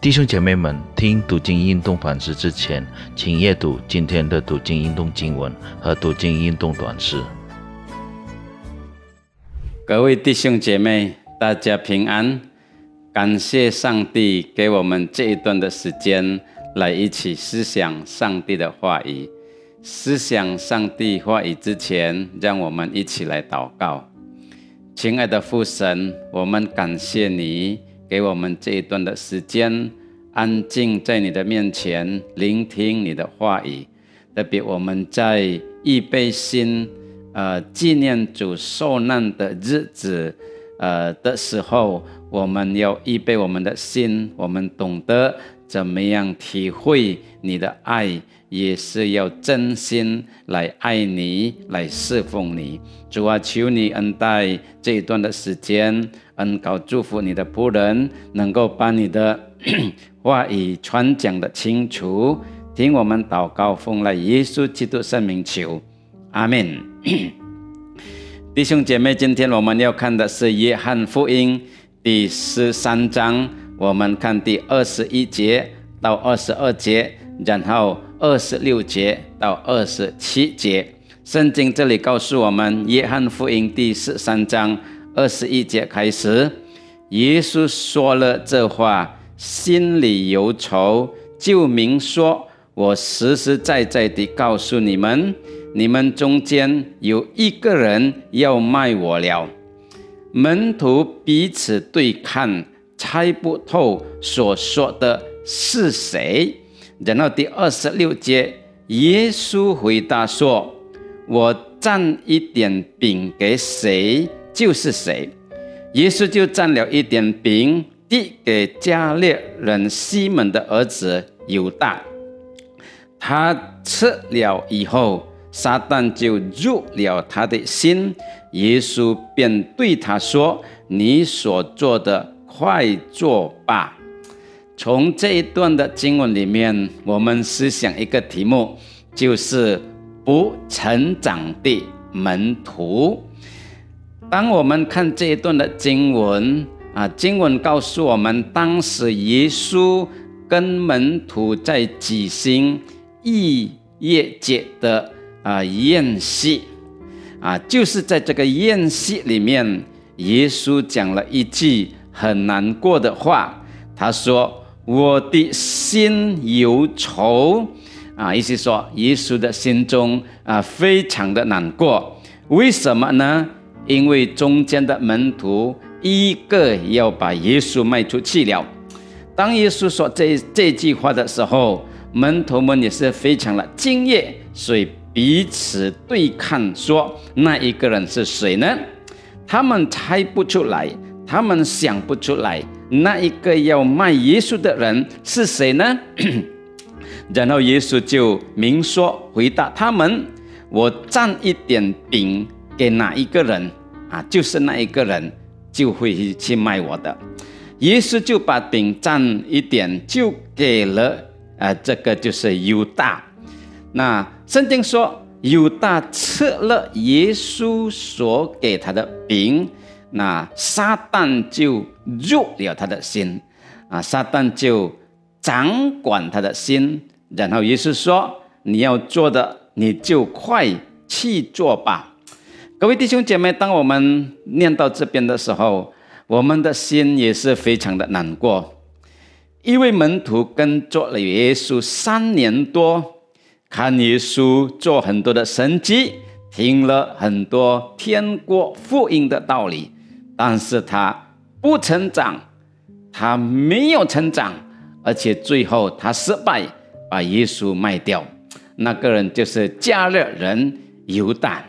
弟兄姐妹们，听读经运动反思之前，请阅读今天的读经运动经文和读经运动短诗。各位弟兄姐妹，大家平安！感谢上帝给我们这一段的时间，来一起思想上帝的话语。思想上帝话语之前，让我们一起来祷告。亲爱的父神，我们感谢你给我们这一段的时间，安静在你的面前聆听你的话语。特别我们在预备心。呃，纪念主受难的日子，呃的时候，我们要预备我们的心，我们懂得怎么样体会你的爱，也是要真心来爱你，来侍奉你。主啊，求你恩待这一段的时间，恩高祝福你的仆人，能够把你的 话语传讲的清楚。听我们祷告，奉了耶稣基督圣名求。阿门，弟兄姐妹，今天我们要看的是《约翰福音》第十三章，我们看第二十一节到二十二节，然后二十六节到二十七节。圣经这里告诉我们，《约翰福音》第十三章二十一节开始，耶稣说了这话，心里有愁，就明说：“我实实在在地告诉你们。”你们中间有一个人要卖我了，门徒彼此对看，猜不透所说的是谁。然后第二十六节，耶稣回答说：“我蘸一点饼给谁，就是谁。”耶稣就蘸了一点饼，递给加列人西门的儿子犹大。他吃了以后。撒旦就入了他的心，耶稣便对他说：“你所做的，快做吧。”从这一段的经文里面，我们思想一个题目，就是不成长的门徒。当我们看这一段的经文啊，经文告诉我们，当时耶稣跟门徒在举行逾越节的。啊，宴席啊，就是在这个宴席里面，耶稣讲了一句很难过的话。他说：“我的心有愁。”啊，意思说，耶稣的心中啊，非常的难过。为什么呢？因为中间的门徒一个要把耶稣卖出去了。当耶稣说这这句话的时候，门徒们也是非常的惊讶，所以。彼此对看，说那一个人是谁呢？他们猜不出来，他们想不出来，那一个要卖耶稣的人是谁呢？然后耶稣就明说回答他们：“我蘸一点饼给哪一个人啊？就是那一个人就会去卖我的。”耶稣就把饼蘸一点，就给了啊，这个就是犹大。那圣经说，犹大吃了耶稣所给他的饼，那撒旦就入了他的心，啊，撒旦就掌管他的心。然后耶稣说：“你要做的，你就快去做吧。”各位弟兄姐妹，当我们念到这边的时候，我们的心也是非常的难过，因为门徒跟做了耶稣三年多。看耶稣做很多的神迹，听了很多天国福音的道理，但是他不成长，他没有成长，而且最后他失败，把耶稣卖掉。那个人就是加勒人犹大。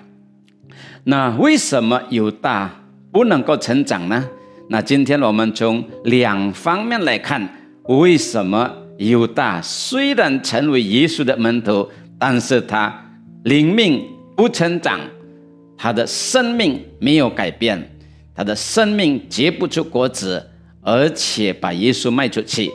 那为什么犹大不能够成长呢？那今天我们从两方面来看，为什么？犹大虽然成为耶稣的门徒，但是他灵命不成长，他的生命没有改变，他的生命结不出果子，而且把耶稣卖出去。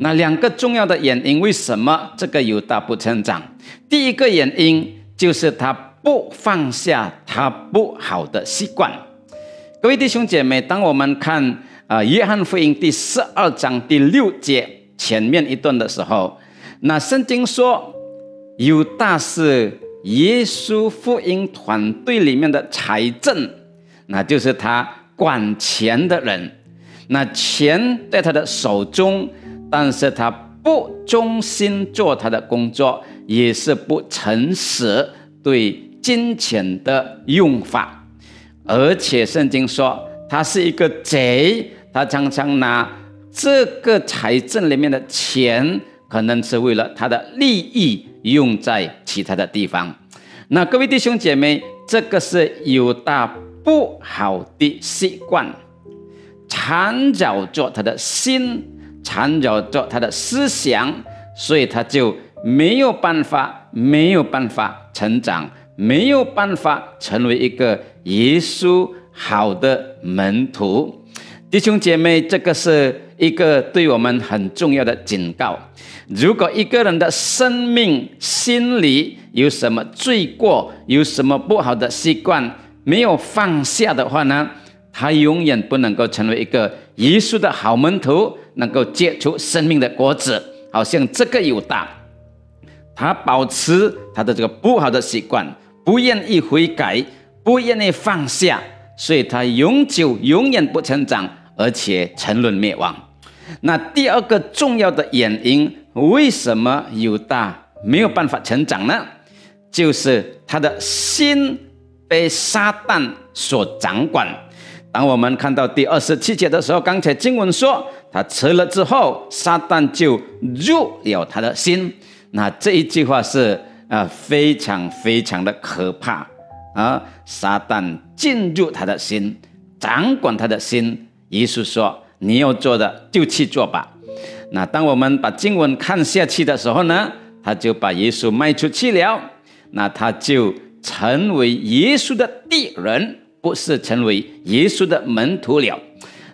那两个重要的原因，为什么这个犹大不成长？第一个原因就是他不放下他不好的习惯。各位弟兄姐妹，当我们看啊约翰福音第十二章第六节。前面一段的时候，那圣经说犹大是耶稣福音团队里面的财政，那就是他管钱的人。那钱在他的手中，但是他不忠心做他的工作，也是不诚实对金钱的用法，而且圣经说他是一个贼，他常常拿这个财政里面的钱，可能是为了他的利益用在其他的地方。那各位弟兄姐妹，这个是有大不好的习惯。缠绕着他的心，缠绕着他的思想，所以他就没有办法，没有办法成长，没有办法成为一个耶稣好的门徒。弟兄姐妹，这个是一个对我们很重要的警告。如果一个人的生命心里有什么罪过，有什么不好的习惯，没有放下的话呢？他永远不能够成为一个耶稣的好门徒，能够结出生命的果子。好像这个犹大，他保持他的这个不好的习惯，不愿意悔改，不愿意放下，所以他永久永远不成长，而且沉沦灭亡。那第二个重要的原因，为什么犹大没有办法成长呢？就是他的心被撒旦所掌管。当我们看到第二十七节的时候，刚才经文说他吃了之后，撒旦就入了他的心。那这一句话是啊，非常非常的可怕啊！撒旦进入他的心，掌管他的心。耶稣说：“你要做的就去做吧。”那当我们把经文看下去的时候呢，他就把耶稣卖出去了。那他就成为耶稣的敌人。不是成为耶稣的门徒了。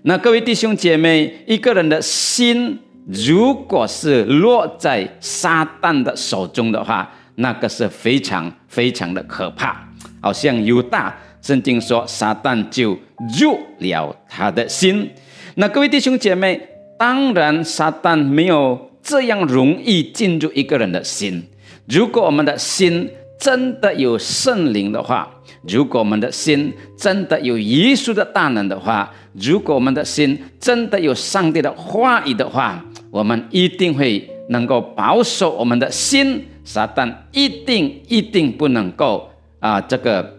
那各位弟兄姐妹，一个人的心如果是落在撒旦的手中的话，那个是非常非常的可怕。好像犹大，圣经说撒旦就入了他的心。那各位弟兄姐妹，当然撒旦没有这样容易进入一个人的心。如果我们的心真的有圣灵的话，如果我们的心真的有耶稣的大能的话，如果我们的心真的有上帝的话语的话，我们一定会能够保守我们的心。撒旦一定一定不能够啊，这个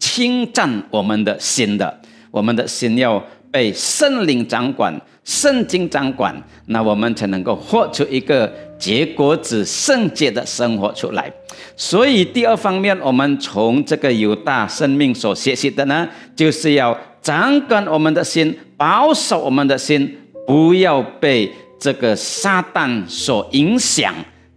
侵占我们的心的。我们的心要被圣灵掌管。圣经掌管，那我们才能够活出一个结果子圣洁的生活出来。所以第二方面，我们从这个犹大生命所学习的呢，就是要掌管我们的心，保守我们的心，不要被这个撒旦所影响，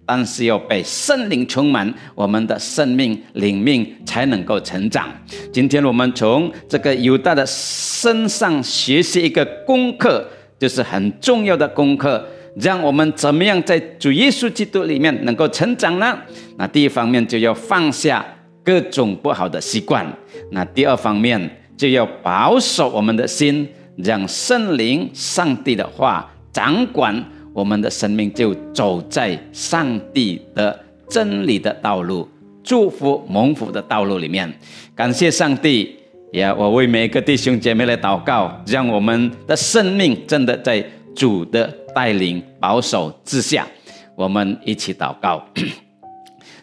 但是要被圣灵充满，我们的生命灵命才能够成长。今天我们从这个犹大的身上学习一个功课。就是很重要的功课，让我们怎么样在主耶稣基督里面能够成长呢？那第一方面就要放下各种不好的习惯，那第二方面就要保守我们的心，让圣灵、上帝的话掌管我们的生命，就走在上帝的真理的道路、祝福蒙福的道路里面。感谢上帝。也，我为每个弟兄姐妹来祷告，让我们的生命真的在主的带领、保守之下。我们一起祷告，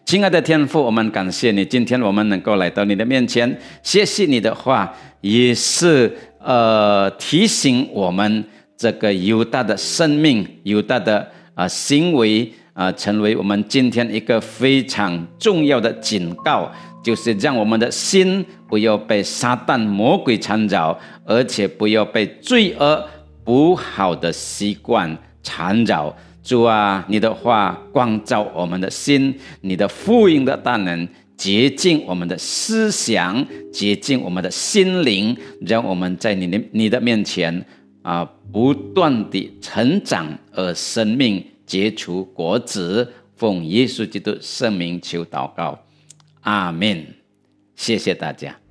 亲爱的天父，我们感谢你，今天我们能够来到你的面前，谢谢你的话，也是呃提醒我们这个犹大的生命、犹大的啊行为啊，成为我们今天一个非常重要的警告。就是让我们的心不要被撒旦魔鬼缠绕，而且不要被罪恶不好的习惯缠绕。主啊，你的话光照我们的心，你的福音的大能洁净我们的思想，洁净我们的心灵，让我们在你的你的面前啊，不断的成长，而生命结出果子。奉耶稣基督圣名求祷告。阿门，谢谢大家。